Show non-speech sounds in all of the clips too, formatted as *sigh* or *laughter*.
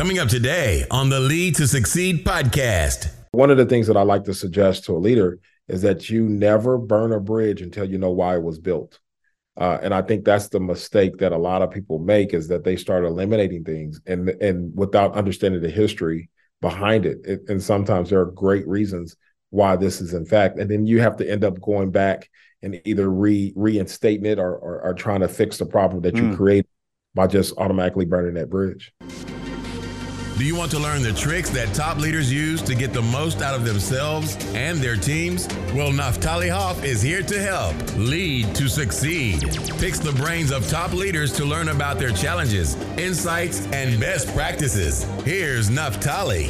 Coming up today on the Lead to Succeed podcast. One of the things that I like to suggest to a leader is that you never burn a bridge until you know why it was built. Uh, and I think that's the mistake that a lot of people make is that they start eliminating things and and without understanding the history behind it. it. And sometimes there are great reasons why this is in fact, and then you have to end up going back and either re reinstating it or, or, or trying to fix the problem that you mm. create by just automatically burning that bridge. Do you want to learn the tricks that top leaders use to get the most out of themselves and their teams? Well, Naftali Hoff is here to help lead to succeed. Picks the brains of top leaders to learn about their challenges, insights, and best practices. Here's Naftali.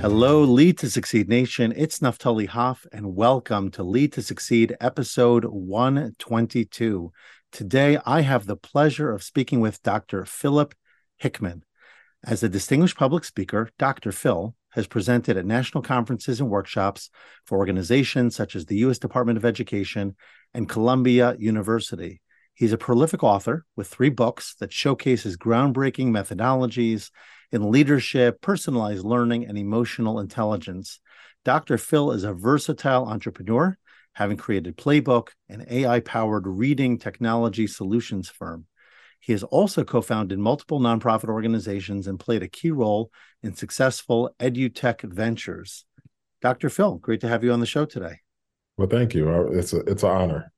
Hello, Lead to Succeed Nation. It's Naftali Hoff, and welcome to Lead to Succeed, episode 122. Today, I have the pleasure of speaking with Dr. Philip Hickman. As a distinguished public speaker, Dr. Phil has presented at national conferences and workshops for organizations such as the U.S. Department of Education and Columbia University. He's a prolific author with three books that showcases groundbreaking methodologies in leadership, personalized learning, and emotional intelligence. Dr. Phil is a versatile entrepreneur, having created Plabook, an AI powered reading technology solutions firm. He has also co founded multiple nonprofit organizations and played a key role in successful edutech ventures. Dr. Phil, great to have you on the show today. Well, thank you. Uh, it's a, it's an honor.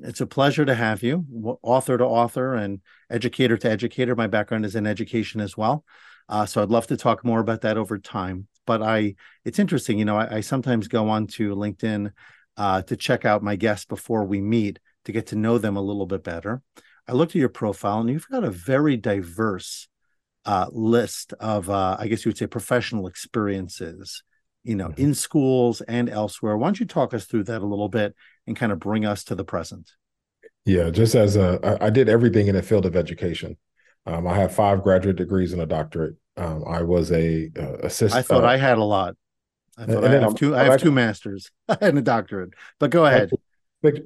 It's a pleasure to have you, author to author and educator to educator. My background is in education as well, uh, so I'd love to talk more about that over time. But I, it's interesting, you know, I, I sometimes go on to LinkedIn uh, to check out my guests before we meet to get to know them a little bit better. I looked at your profile and you've got a very diverse uh, list of, uh, I guess you would say, professional experiences, you know, mm-hmm. in schools and elsewhere. Why don't you talk us through that a little bit and kind of bring us to the present? Yeah, just as a, I did everything in the field of education. Um, I have five graduate degrees and a doctorate. Um, I was a uh, assistant. I thought uh, I had a lot. I thought I have two. I have two masters *laughs* and a doctorate. But go ahead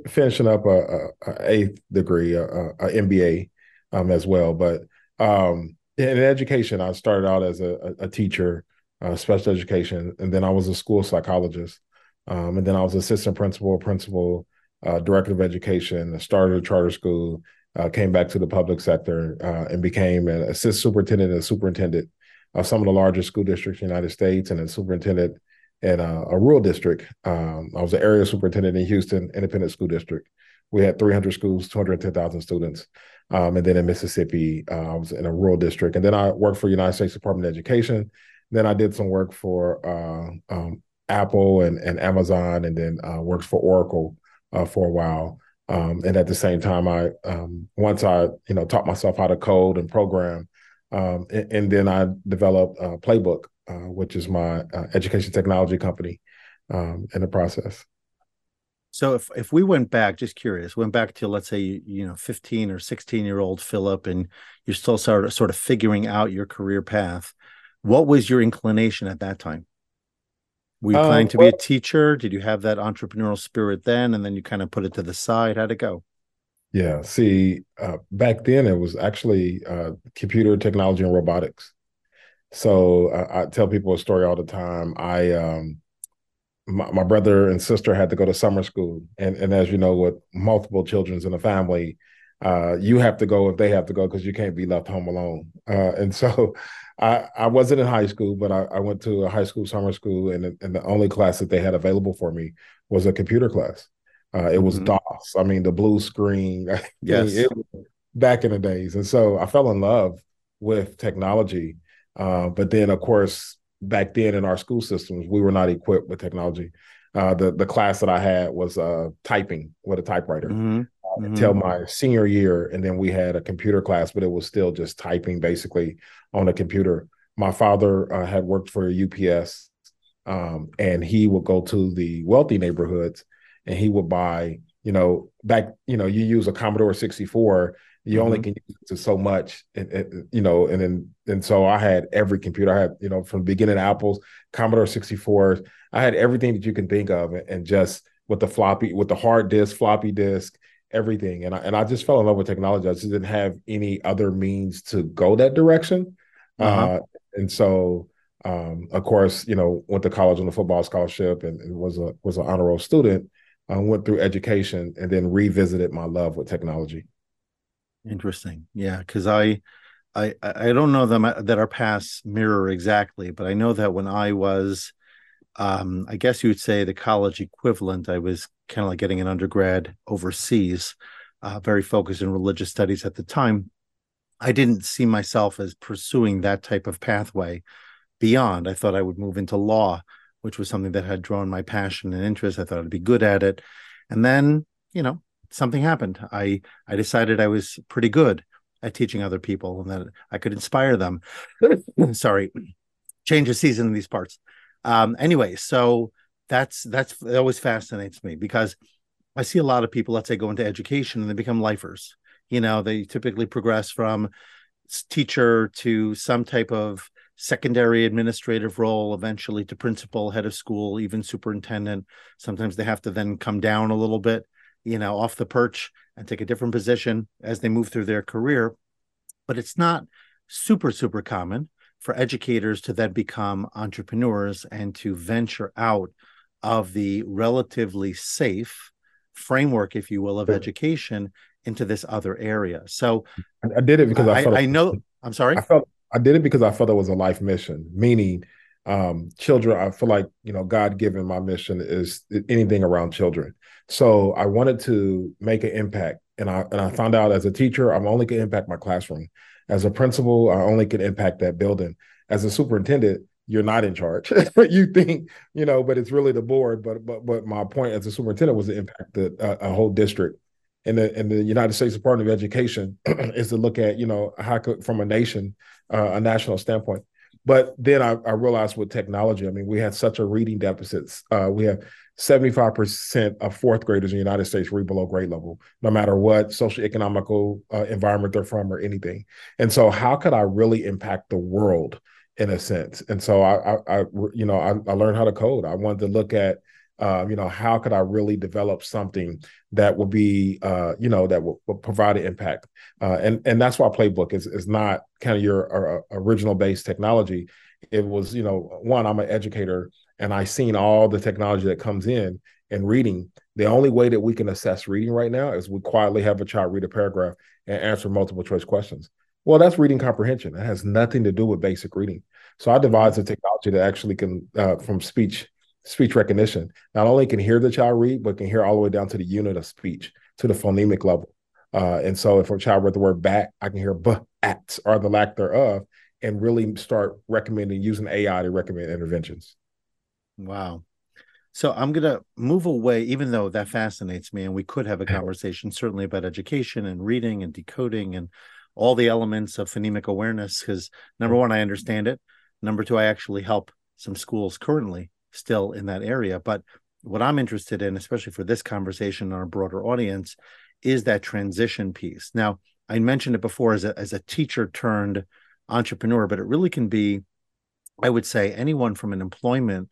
finishing up a, a, a eighth degree, a, a MBA um, as well. But um, in education, I started out as a, a teacher, uh, special education, and then I was a school psychologist, um, and then I was assistant principal, principal, uh, director of education. Started a charter school, uh, came back to the public sector, uh, and became an assistant superintendent and superintendent of some of the largest school districts in the United States, and a superintendent in a, a rural district. Um, I was an area superintendent in Houston Independent School District. We had 300 schools, 210,000 students. Um, and then in Mississippi, uh, I was in a rural district. And then I worked for United States Department of Education. Then I did some work for uh, um, Apple and, and Amazon, and then uh, worked for Oracle uh, for a while. Um, and at the same time, I um, once I you know taught myself how to code and program, um, and, and, then I developed a Plabook, which is my uh, education technology company um, in the process. So if if we went back, just curious, went back to let's say you, you know 15 or 16 year old Philip, and you're still sort of sort of figuring out your career path, what was your inclination at that time? Were you um, planning to well, be a teacher? Did you have that entrepreneurial spirit then, and then you kind of put it to the side? How'd it go? Yeah, see, uh, back then it was actually uh, computer technology and robotics. So I, I, tell people a story all the time. I um, my, my, brother and sister had to go to summer school, and and as you know, with multiple children in the family, uh, you have to go if they have to go because you can't be left home alone. Uh, and *laughs* so, I I wasn't in high school, but I, I went to a high school summer school, and and the only class that they had available for me was a computer class. Uh, it was mm-hmm. DOS. I mean, the blue screen. *laughs* yes. It, back in the days, and so I fell in love with technology uh, but then, of course, back then in our school systems, we were not equipped with technology. Uh, the the class that I had was uh, typing with a typewriter mm-hmm. Uh, mm-hmm. until my senior year, and then we had a computer class, but it was still just typing basically on a computer. My father uh, had worked for UPS, um, and he would go to the wealthy neighborhoods, and he would buy. You know, back you know, you use a Commodore sixty four you mm-hmm. only can use it to so much and, and, you know and then and so i had every computer i had you know from the beginning apples commodore 64 i had everything that you can think of and just with the floppy with the hard disk floppy disk everything and I, and I just fell in love with technology i just didn't have any other means to go that direction Uh-huh. Uh, and so, um, of course, you know, went to college on a football scholarship and, and was a was an honor roll student. I went through education and then revisited my love with technology. Interesting, yeah, because I, I, I don't know them that our paths mirror exactly, but I know that when I was, um, I guess you would say the college equivalent, I was kind of like getting an undergrad overseas, uh, very focused in religious studies at the time. I didn't see myself as pursuing that type of pathway beyond. I thought I would move into law, which was something that had drawn my passion and interest. I thought I'd be good at it. And then, you know, something happened. I I decided I was pretty good at teaching other people and that I could inspire them. *clears throat* Sorry, change of season in these parts. Um, anyway, so that's that's that always fascinates me because I see a lot of people, let's say, go into education and they become lifers you know they typically progress from teacher to some type of secondary administrative role eventually to principal head of school even superintendent sometimes they have to then come down a little bit you know off the perch and take a different position as they move through their career but it's not super super common for educators to then become entrepreneurs and to venture out of the relatively safe framework if you will of education into this other area. So I, did it because I, I, I know. I'm sorry. I felt I did it because I felt it was a life mission. Meaning, um, children. I feel like you know God given my mission is anything around children. So I wanted to make an impact, and I and I found out as a teacher, I'm only can impact my classroom. As a principal, I only can impact that building. As a superintendent, you're not in charge. *laughs* you think, you know, but it's really the board. But but but my point as a superintendent was to impact the, a, a whole district and the in the United States Department of Education *clears throat* is to look at you know how could from a nation uh, a national standpoint. But then I, I, realized with technology, I mean, we had such a reading deficits. Uh, we have 75% of fourth graders in the United States read below grade level, no matter what social economical uh, environment they're from or anything. And so, how could I really impact the world in a sense? And so, I, I, I you know, I, I learned how to code. I wanted to look at uh, you know, how could I really develop something that will be, uh, you know, that will, provide an impact? Uh, and and that's why Plabook is is not kind of your uh, original based technology. It was, you know, one, I'm an educator, and I've seen all the technology that comes in and reading. The only way that we can assess reading right now is we quietly have a child read a paragraph and answer multiple choice questions. Well, that's reading comprehension. It has nothing to do with basic reading. So I devised a technology that actually can, uh, from speech speech recognition not only can hear the child read, but can hear all the way down to the unit of speech, to the phonemic level. Uh, and so if a child read the word bat, I can hear b, at, or the lack thereof, and really start recommending using AI to recommend interventions. Wow. So I'm going to move away, even though that fascinates me, and we could have a conversation certainly about education and reading and decoding and all the elements of phonemic awareness. Because number mm-hmm. one, I understand it. Number two, I actually help some schools currently still in that area. But what I'm interested in, especially for this conversation on a broader audience, is that transition piece. Now, I mentioned it before as a, as a teacher turned entrepreneur, but it really can be, I would say, anyone from an employment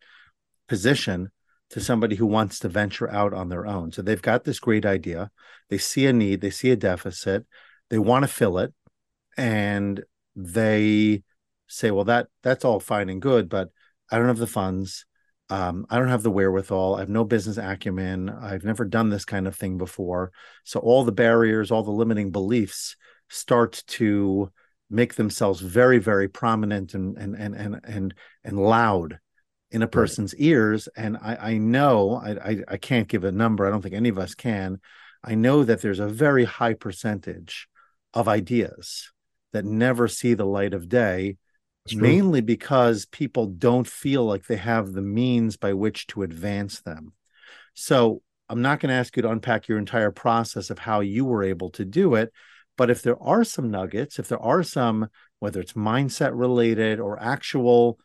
position to somebody who wants to venture out on their own. So they've got this great idea, they see a need, they see a deficit, they want to fill it, and they say, well, that that's all fine and good, but I don't have the funds um, I don't have the wherewithal. I have no business acumen. I've never done this kind of thing before. So all the barriers, all the limiting beliefs start to make themselves very, very prominent and and and and and, and loud in a person's right. ears. And I, I know I, I I can't give a number. I don't think any of us can. I know that there's a very high percentage of ideas that never see the light of day mainly because people don't feel like they have the means by which to advance them. So I'm not going to ask you to unpack your entire process of how you were able to do it. But if there are some nuggets, if there are some, whether it's mindset related or actual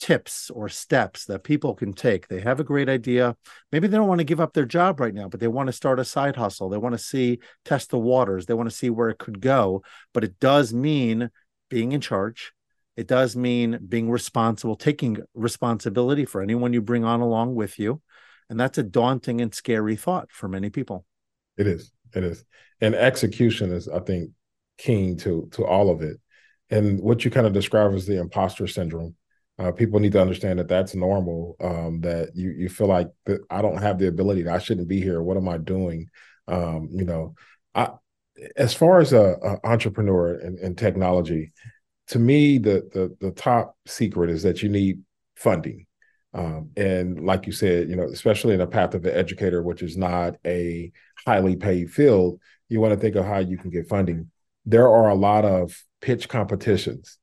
tips or steps that people can take, they have a great idea. Maybe they don't want to give up their job right now, but they want to start a side hustle. They want to see, test the waters. They want to see where it could go. But it does mean being in charge, it does mean being responsible, taking responsibility for anyone you bring on along with you. And that's a daunting and scary thought for many people. It is. It is. And execution is, I think, key to to all of it. and what you kind of describe as the imposter syndrome. Uh, people need to understand that that's normal. Um, that you you feel like that I don't have the ability. I shouldn't be here. What am I doing? Um, you know, I as far as a, a entrepreneur in, in, technology, to me, the, the the top secret is that you need funding. Um, and like you said, you know, especially in a path of an educator, which is not a highly paid field, you want to think of how you can get funding. There are a lot of pitch competitions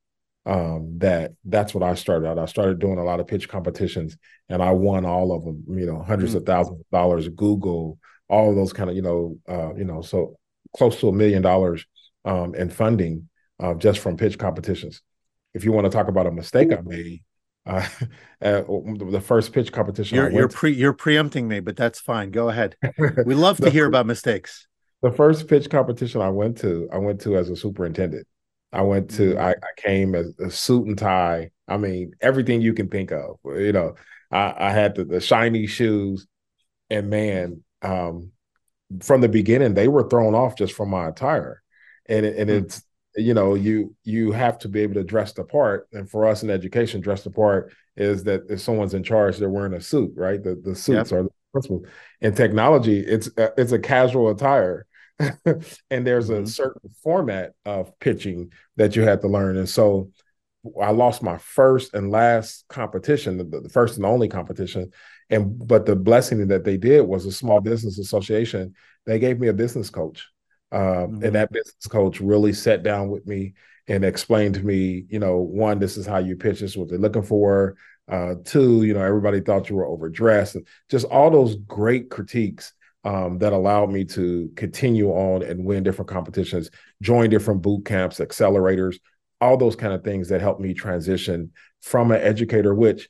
um, that that's what I started out. I started doing a lot of pitch competitions and I won all of them, you know, 100s mm-hmm. of thousands of dollars, Google, all of those kind of, you know, uh, you know, so close to a million dollars um, in funding uh, just from pitch competitions. If you want to talk about a mistake I made, uh, *laughs* the first pitch competition. You're, you're pre you're preempting me, but that's fine. Go ahead. *laughs* We love to hear about mistakes. The first pitch competition I went to, I went to as a superintendent, I went to mm-hmm. I, I, came as a suit and tie. I mean, everything you can think of. You know, I, I had the, the, shiny shoes, and man, um, from the beginning they were thrown off just from my attire, and and mm-hmm. it's you know you you have to be able to dress the part. And for us in education, dress the part is that if someone's in charge, they're wearing a suit, right? The the suits yep. are the principal. In technology, it's it's a casual attire *laughs* and there's mm-hmm. a certain format of pitching that you had to learn. And so I lost my first and last competition, the, the, first and only competition. And but the blessing that they did was a small business association. They gave me a business coach. Uh, mm-hmm. And that business coach really sat down with me and explained to me, you know, one, this is how you pitch, this is what they're looking for. Uh, two, you know, everybody thought you were overdressed, and just all those great critiques um, that allowed me to continue on and win different competitions, join different boot camps, accelerators, all those kind of things that helped me transition from an educator, which,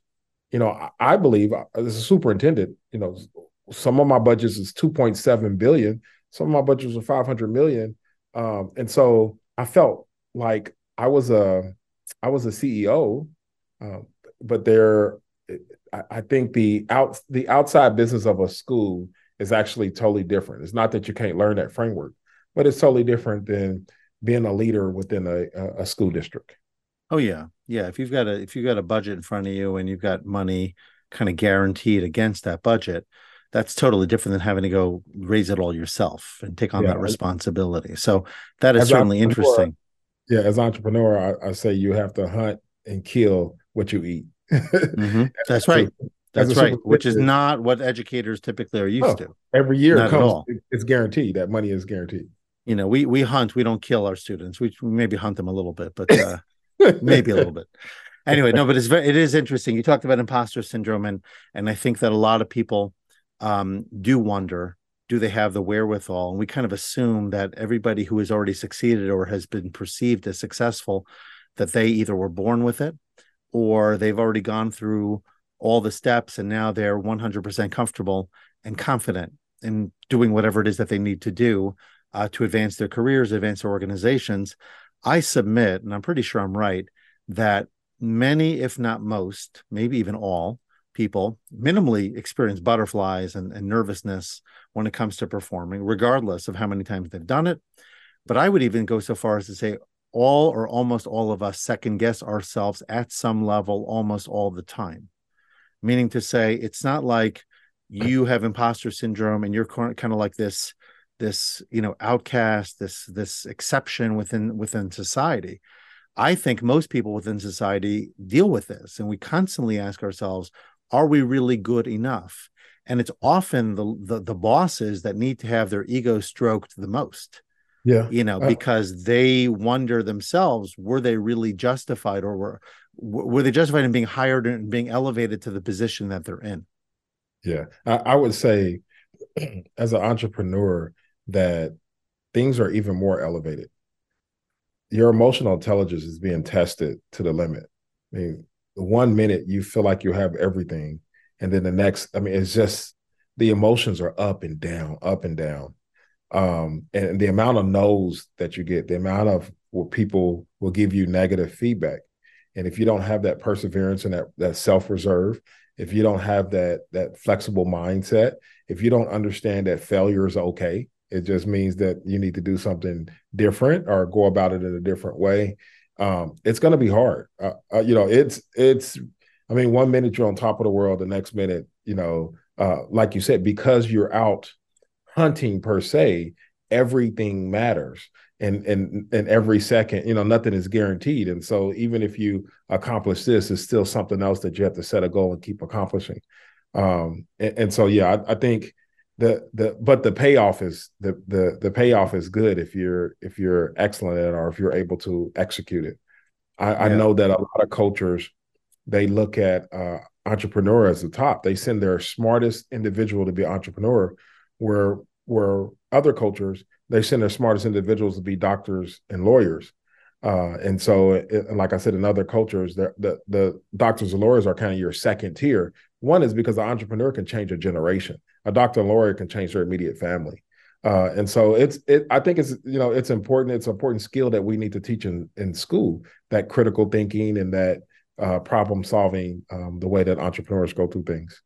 you know, I believe uh, as a superintendent, you know, some of my budgets is 2.7 billion, some of my budgets were 500 million. Um, and so I felt like I was a, I was a CEO, um, but there, I, I think the out the outside business of a school is actually totally different. It's not that you can't learn that framework, but it's totally different than being a leader within a, a school district. Oh yeah, yeah. If you've got a if you've got a budget in front of you and you've got money kind of guaranteed against that budget, that's totally different than having to go raise it all yourself and take on yeah, that responsibility. So that is certainly interesting. Yeah, as entrepreneur, I, I, say you have to hunt and kill what you eat. mm-hmm. *laughs* That's right. That's right, which is not what educators typically are used oh, to. Every year not comes, it's guaranteed. That money is guaranteed. You know, we we hunt, we don't kill our students. We, maybe hunt them a little bit, but uh, maybe a little bit. Anyway, no, but it's very it is interesting. You talked about imposter syndrome, and and I think that a lot of people um, do wonder do they have the wherewithal? And we kind of assume that everybody who has already succeeded or has been perceived as successful that they either were born with it or they've already gone through all the steps and now they're 100% comfortable and confident in doing whatever it is that they need to do uh, to advance their careers advance their organizations. I submit and i'm pretty sure i'm right that many if not most maybe even all people minimally experience butterflies and, and nervousness when it comes to performing regardless of how many times they've done it. But i would even go so far as to say all or almost all of us second guess ourselves at some level almost all the time. Meaning to say it's not like you have imposter syndrome and you're kind of like this this you know outcast this this exception within within society. I think most people within society deal with this and we constantly ask ourselves are we really good enough and it's often the the, the bosses that need to have their ego stroked the most yeah you know uh, because they wonder themselves were they really justified or were were they justified in being hired and being elevated to the position that they're in? Yeah, I, I would say *clears throat* as an entrepreneur that things are even more elevated. Your emotional intelligence is being tested to the limit. I mean, one minute you feel like you have everything, and then the next, I mean, it's just the emotions are up and down, up and down. Um, and the amount of no's that you get, the amount of where people will give you negative feedback and if you don't have that perseverance and that that self reserve, if you don't have that that flexible mindset, if you don't understand that failure is okay, it just means that you need to do something different or go about it in a different way. Um, it's going to be hard. Uh, uh, you know, it's it's. I mean, one minute you're on top of the world, the next minute, you know, uh, like you said, because you're out hunting per se, everything matters and and and every second you know nothing is guaranteed and so even if you accomplish this it's still something else that you have to set a goal and keep accomplishing um and, and so yeah I, I, think the the but the payoff is the the the payoff is good if you're if you're excellent at it or if you're able to execute it i, yeah. I know that a lot of cultures they look at uh entrepreneur as the top they send their smartest individual to be entrepreneur where where other cultures they send their smartest individuals to be doctors and lawyers. Uh, and so, it, like I said, in other cultures, the, the, the doctors and lawyers are kind of your second tier. One is because the entrepreneur can change a generation. A doctor and lawyer can change their immediate family. Uh, and so it's it. I think it's you know it's important. It's an important skill that we need to teach in in school. That critical thinking and that uh, problem solving. Um, the way that entrepreneurs go through things.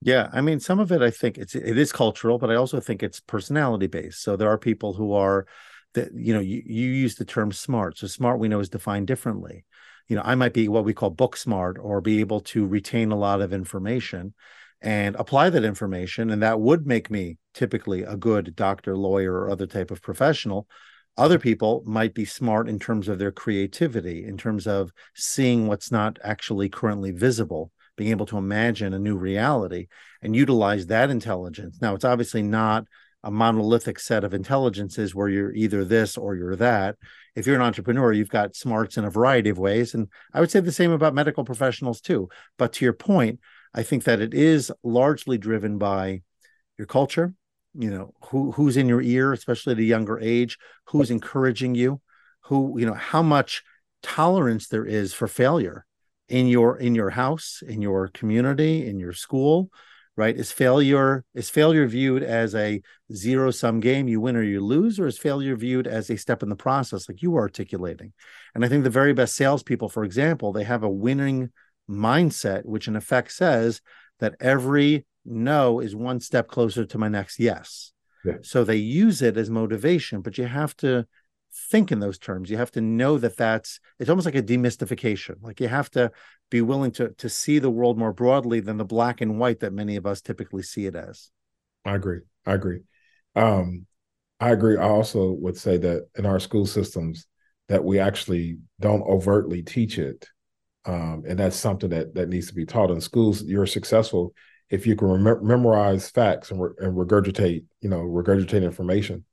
Yeah, I mean, some of it I think it's it is cultural, but I also think it's personality based. So there are people who are that you know you, you use the term smart. So smart we know is defined differently. You know, I might be what we call book smart or be able to retain a lot of information and apply that information and that would make me typically a good doctor, lawyer or other type of professional. Other people might be smart in terms of their creativity, in terms of seeing what's not actually currently visible being able to imagine a new reality and utilize that intelligence. Now, it's obviously not a monolithic set of intelligences where you're either this or you're that. If you're an entrepreneur, you've got smarts in a variety of ways. And I would say the same about medical professionals too. But to your point, I think that it is largely driven by your culture, you know, who who's in your ear, especially at a younger age, who's encouraging you, who, you know, how much tolerance there is for failure in your in your house in your community in your school right? Is failure is failure viewed as a zero sum game you win or you lose or is failure viewed as a step in the process like you were articulating? And i think the very best salespeople for example they have a winning mindset which in effect says that every no is one step closer to my next yes yeah. so they use it as motivation but you have to think in those terms. You have to know that that's it's almost like a demystification. Like you have to be willing to to see the world more broadly than the black and white that many of us typically see it as. I agree. I agree. Um, I agree. I also would say that in our school systems that we actually don't overtly teach it. Um, and that's something that that needs to be taught in schools. You're successful if you can memorize facts and, re- and regurgitate, you know, regurgitate information.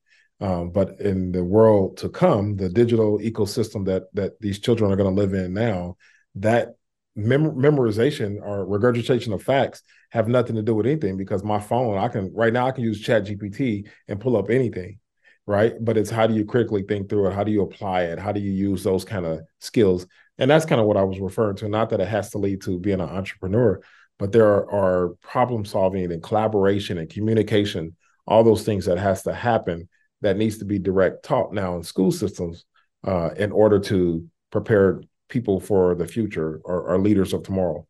Um, but in the world to come, the digital ecosystem that that these children are going to live in now, that mem- memorization or regurgitation of facts have nothing to do with anything because my phone, I can right now I can use Chat GPT and pull up anything, right? But it's how do you critically think through it? How do you apply it? How do you use those kind of skills? And that's kind of what I was referring to. Not that it has to lead to being an entrepreneur, but there are, are problem solving and collaboration and communication, all those things that has to happen that needs to be direct taught now in school systems uh, in order to prepare people for the future or, or leaders of tomorrow.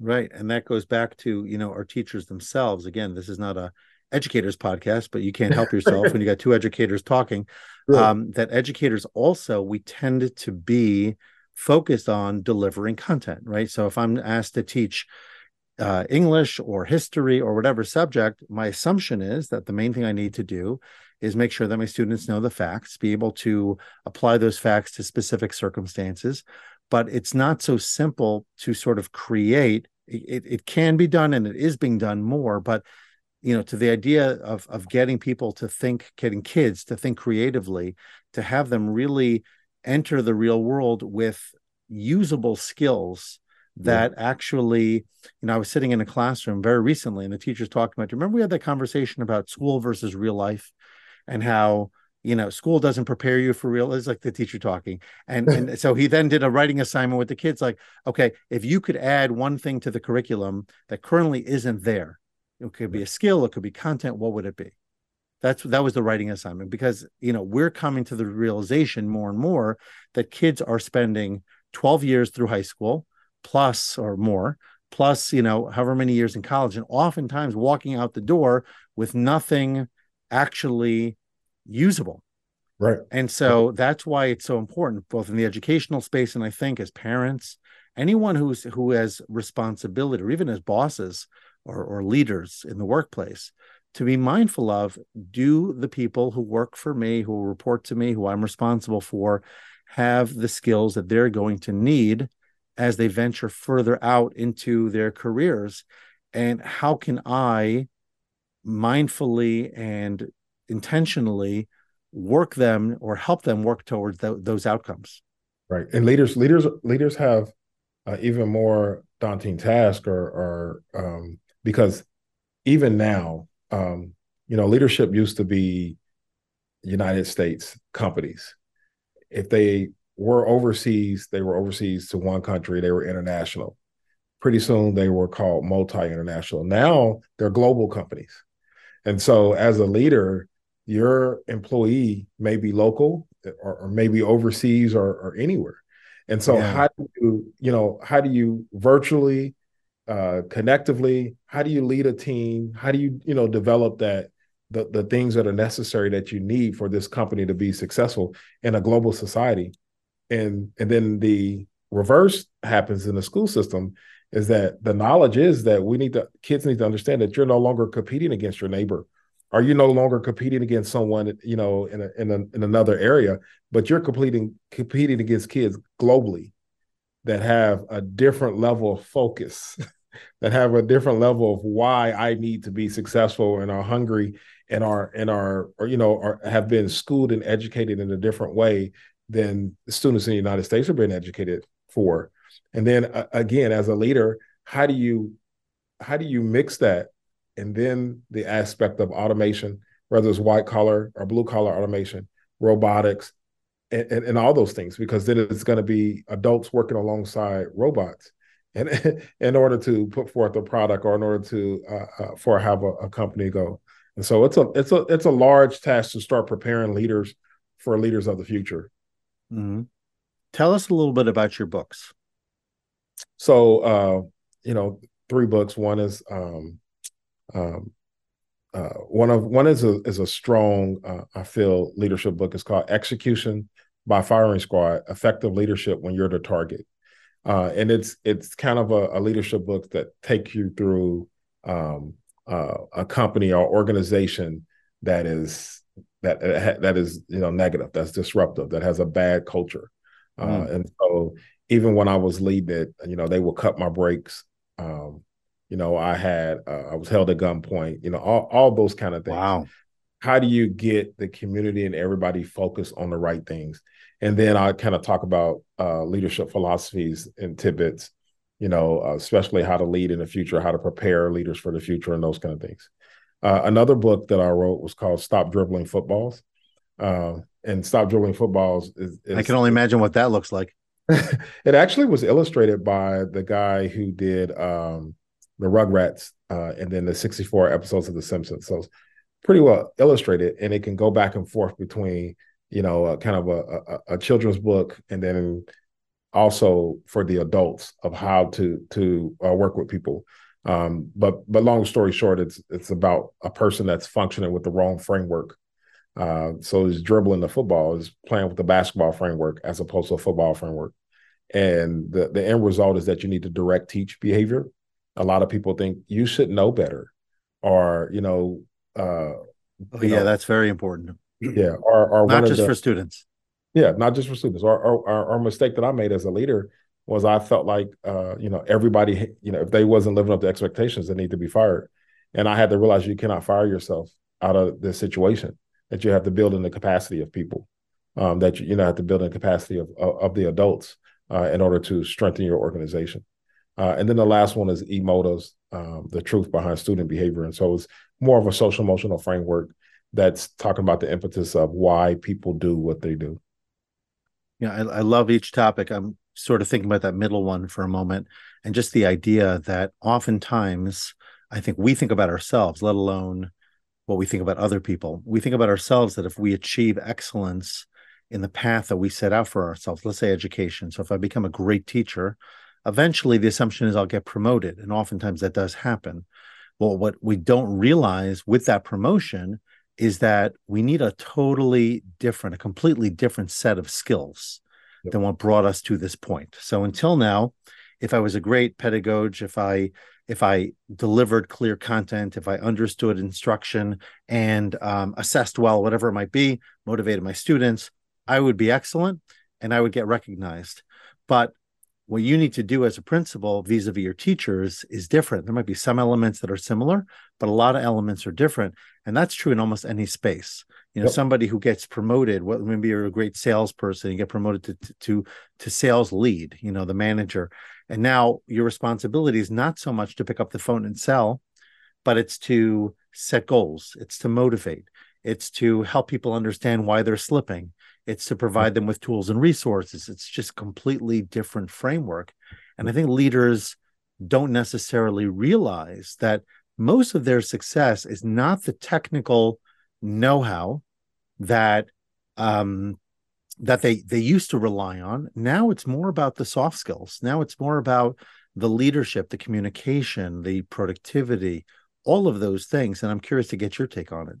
Right, and that goes back to you know our teachers themselves. Again, this is not a educators podcast, but you can't help yourself when you got two *laughs* educators talking. Right. Um, that educators also we tend to be focused on delivering content, right? So if I'm asked to teach uh, English or history or whatever subject, my assumption is that the main thing I need to do is make sure that my students know the facts, be able to apply those facts to specific circumstances. But it's not so simple to sort of create. It, it can be done and it is being done more, but you know, to the idea of of getting people to think, getting kids to think creatively, to have them really enter the real world with usable skills that yeah. actually, you know, I was sitting in a classroom very recently and the teacher's talked about, remember we had that conversation about school versus real life? and how you know school doesn't prepare you for real it's like the teacher talking and and *laughs* so he then did a writing assignment with the kids like okay if you could add one thing to the curriculum that currently isn't there it could be a skill it could be content what would it be? That's that was the writing assignment because you know we're coming to the realization more and more that kids are spending 12 years through high school plus or more plus you know however many years in college and oftentimes walking out the door with nothing actually usable. Right. And so that's why it's so important, both in the educational space and I think as parents, anyone who's who has responsibility, or even as bosses or, or leaders in the workplace, to be mindful of do the people who work for me, who report to me, who I'm responsible for, have the skills that they're going to need as they venture further out into their careers? And how can I mindfully and intentionally work them or help them work towards th- those outcomes right and leaders leaders leaders have uh, even more daunting task or, or um, because even now um, you know leadership used to be united states companies if they were overseas they were overseas to one country they were international pretty soon they were called multi-international now they're global companies and so as a leader your employee may be local or, or maybe overseas or, or anywhere. And so yeah. how do you, you know, how do you virtually, uh, connectively, how do you lead a team? How do you, you know, develop that the, the things that are necessary that you need for this company to be successful in a global society? And and then the reverse happens in the school system is that the knowledge is that we need to kids need to understand that you're no longer competing against your neighbor are you no longer competing against someone you know in a, in, a, in another area but you're competing competing against kids globally that have a different level of focus *laughs* that have a different level of why I need to be successful and are hungry and are and are or you know are have been schooled and educated in a different way than students in the United States are being educated for. And then uh, again, as a leader, how do you how do you mix that and then the aspect of automation, whether it's white collar or blue collar automation, robotics, and, and, and all those things, because then it's going to be adults working alongside robots. And *laughs* in order to put forth a product or in order to uh, uh, for have a, a, company go, and so it's a it's a it's a large task to start preparing leaders for leaders of the future. Mm-hmm. Tell us a little bit about your books. So, uh, you know, three books. One is um, um, uh, one of one is a is a strong uh, I feel leadership book. It's called Execution by Firing Squad: Effective Leadership When You're the Target, uh, and it's it's kind of a, a, leadership book that takes you through um, uh, a company or organization that is that that is you know negative, that's disruptive, that has a bad culture, mm. and so even when I was leading it, you know, they will cut my brakes. Um, you know, I had uh, I was held at gunpoint. You know, all all those kind of things. Wow. How do you get the community and everybody focused on the right things? And then I kind of talk about uh, leadership philosophies and tidbits. You know, uh, especially how to lead in the future, how to prepare leaders for the future, and those kind of things. Uh, another book that I wrote was called "Stop Dribbling Footballs," uh, and "Stop Dribbling Footballs" is, is I can only imagine what that looks like. *laughs* it actually was illustrated by the guy who did um, the Rugrats, uh, and then the 64 episodes of The Simpsons. So it's pretty well illustrated, and it can go back and forth between, you know, kind of a, a, a children's book, and then also for the adults of how to to uh, work with people. Um, but but long story short, it's it's about a person that's functioning with the wrong framework. Uh, so is dribbling the football, is playing with the basketball framework as opposed to a football framework. And the, the end result is that you need to direct teach behavior a lot of people think you should know better or you know uh oh, you yeah know, that's very important. Yeah or, or not just the, for students. Yeah not just for students. Or, or, or mistake that i made as a leader was i felt like uh you know everybody you know if they wasn't living up to expectations they need to be fired. And i had to realize you cannot fire yourself out of this situation that you have to build in the capacity of people um, that you, you know have to build in the capacity of, of, of the adults uh, in order to strengthen your organization uh, and then the last one is emotives, um, the truth behind student behavior. And so it's more of a social emotional framework that's talking about the impetus of why people do what they do. Yeah, I, I love each topic. I'm sort of thinking about that middle one for a moment and just the idea that oftentimes I think we think about ourselves, let alone what we think about other people. We think about ourselves that if we achieve excellence in the path that we set out for ourselves, let's say education. So if I become a great teacher, eventually the assumption is I'll get promoted. And oftentimes that does happen. Well, what we don't realize with that promotion is that we need a totally different, a completely different set of skills yep. than what brought us to this point. So until now, if I was a great pedagogue, if I if I delivered clear content, if I understood instruction and um, assessed well, whatever it might be, motivated my students, I would be excellent and I would get recognized. But what you need to do as a principal vis-a-vis your teachers is different there might be some elements that are similar but a lot of elements are different and that's true in almost any space you know yep. somebody who gets promoted what maybe you're a great salesperson you get promoted to, to to sales lead you know the manager and now your responsibility is not so much to pick up the phone and sell but it's to set goals it's to motivate it's to help people understand why they're slipping it's to provide them with tools and resources. It's just completely different framework. And i think leaders don't necessarily realize that most of their success is not the technical know-how that um, that they they used to rely on. Now it's more about the soft skills. Now it's more about the leadership the communication the productivity all of those things. And i'm curious to get your take on it.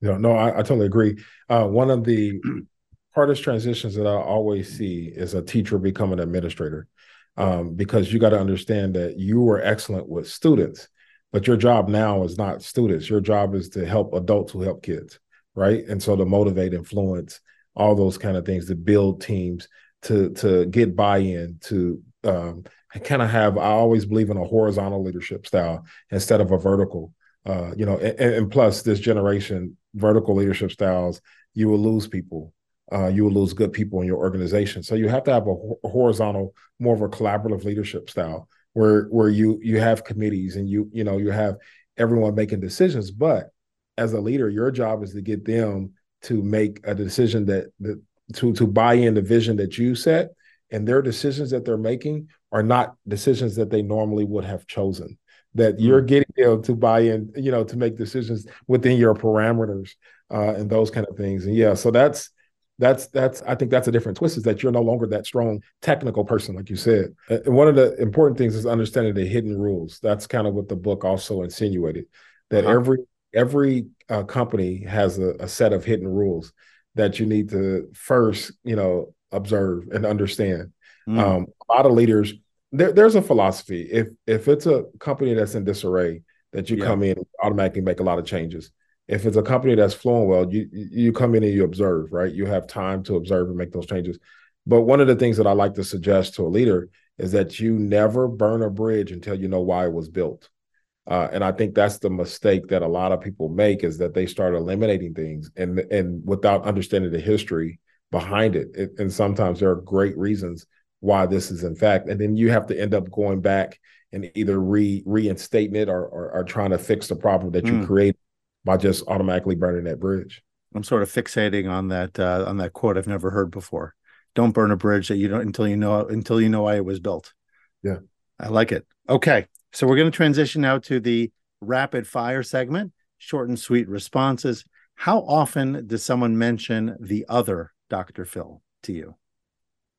No no i, I totally agree. Uh, one of the *clears throat* hardest transitions that I always see is a teacher becoming an administrator. Um, because you got to understand that you were excellent with students, but your job now is not students. Your job is to help adults who help kids, right? And so to motivate, influence, all those kind of things, to build teams, to to get buy-in, to um, kind of have. I always believe in a horizontal leadership style instead of a vertical. Uh, you know, and, and plus this generation, vertical leadership styles, you will lose people uh, you will lose good people in your organization. So you have to have a, a, horizontal, more of a collaborative leadership style where where you you have committees and you you know you have everyone making decisions. But as a leader, your job is to get them to make a decision that that to to buy in the vision that you set, and their decisions that they're making are not decisions that they normally would have chosen. That you're mm. getting them to buy in, you know, to make decisions within your parameters uh, and those kind of things. And yeah, so that's that's that's I think that's a different twist is that you're no longer that strong technical person, like you said. And one of the important things is understanding the hidden rules. That's kind of what the book also insinuated that uh-huh. every every uh, company has a, a set of hidden rules that you need to first, you know, observe and understand. Mm. Um, a lot of leaders, there, there's a philosophy. If if it's a company that's in disarray, that you yeah. come in automatically make a lot of changes if it's a company that's flowing well, you you come in and you observe, right? You have time to observe and make those changes. But one of the things that I like to suggest to a leader is that you never burn a bridge until you know why it was built. Uh, and I think that's the mistake that a lot of people make is that they start eliminating things and and without understanding the history behind it. it. And sometimes there are great reasons why this is in fact, and then you have to end up going back and either re reinstating it or, or, or trying to fix the problem that you mm. created by just automatically burning that bridge. I'm sort of fixating on that uh, on that quote I've never heard before. Don't burn a bridge that you don't until you know until you know why it was built. Yeah. I like it. Okay. So we're going to transition now to the rapid fire segment, short and sweet responses. How often does someone mention the other Dr. Phil to you?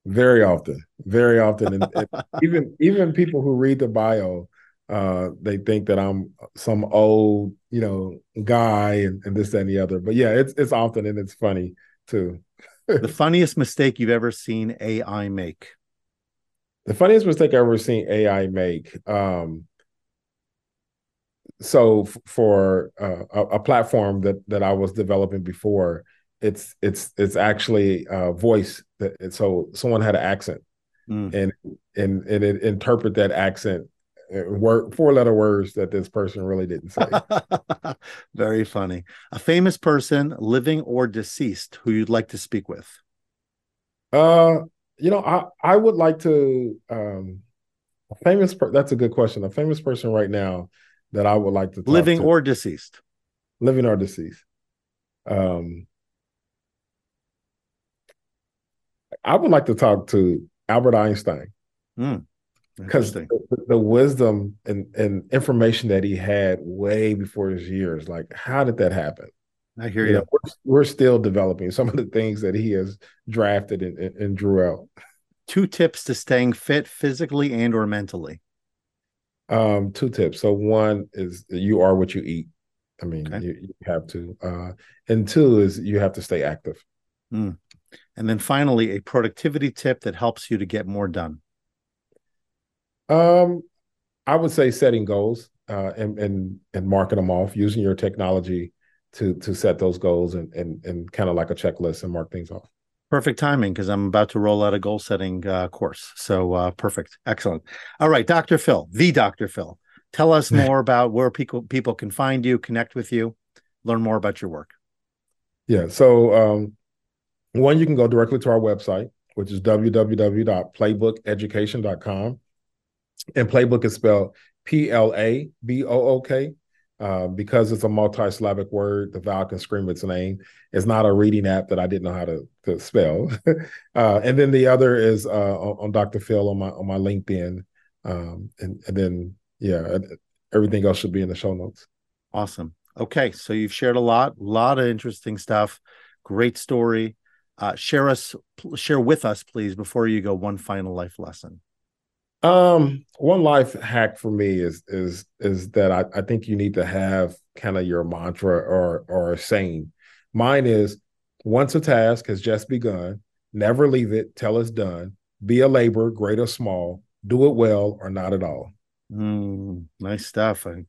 Very often. Very often. and, and *laughs* even even people who read the bio uh, they think that I'm some old, you know, guy and, and this, that, and the other. But yeah, it's it's often and it's funny too. the funniest mistake you've ever seen AI make? The funniest mistake I've ever seen AI make. Um, so f- for uh, a, a, platform that that I was developing before, it's it's it's actually a voice that so someone had an accent, mm. and and and it interpret that accent word four letter words that this person really didn't say. *laughs* Very funny. A famous person, living or deceased, who you'd like to speak with? Uh, you know, I I would like to um a famous per- that's a good question. A famous person right now that I would like to living to. or deceased. Living or deceased. Um I would like to talk to Albert Einstein. Mm because the, the, wisdom and, and information that he had way before his years like how did that happen i hear you, you. Know, we're, we're, still developing some of the things that he has drafted and, and, and drew out two tips to staying fit physically and or mentally um two tips so one is you are what you eat I mean, okay. you, you, have to. Uh, and two is you have to stay active. Mm. And then finally, a productivity tip that helps you to get more done. Um, I would say setting goals uh, and and and marking them off, using your technology to to set those goals and and and kind of like a checklist and mark things off. Perfect timing because I'm about to roll out a goal setting uh, course. So uh, perfect, excellent. All right, Dr. Phil, the Dr. Phil, tell us *laughs* more about where people people can find you, connect with you, learn more about your work. Yeah. So um, one, you can go directly to our website, which is www.plabookeducation.com. And Plabook is spelled P L A B O O K. Uh, because it's a multi-syllabic word, the vowel can scream its name. It's not a reading app that I didn't know how to, to spell. *laughs* uh, and then the other is uh, on, on, Dr. Phil on my on my LinkedIn. Um, and, and then yeah, everything else should be in the show notes. Awesome. Okay, so you've shared a lot, a lot of interesting stuff. Great story. Uh, share us, share with us, please, before you go. One final life lesson. Um, one life hack for me is is is that I, I think you need to have kind of your mantra or or saying. Mine is once a task has just begun, never leave it till it's done. Be a labor, great or small, do it well or not at all. Mm, nice stuff. I,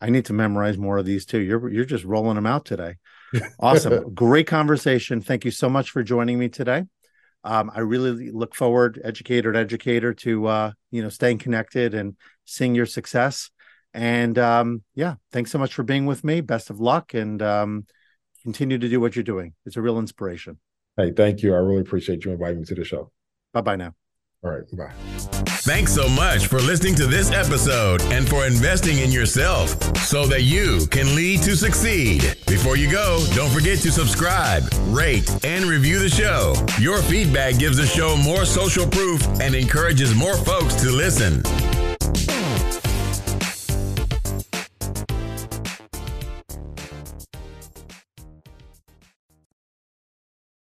I need to memorize more of these too. You're you're just rolling them out today. *laughs* Awesome. Great conversation. Thank you so much for joining me today. Um, I really look forward, educator to educator, to uh, you know staying connected and seeing your success. And um, yeah, thanks so much for being with me. Best of luck, and um, continue to do what you're doing. It's a real inspiration. Hey, thank you. I really appreciate you inviting me to the show. Bye bye now. All right, bye. Thanks so much for listening to this episode and for investing in yourself so that you can lead to succeed. Before you go, don't forget to subscribe, rate, and review the show. Your feedback gives the show more social proof and encourages more folks to listen.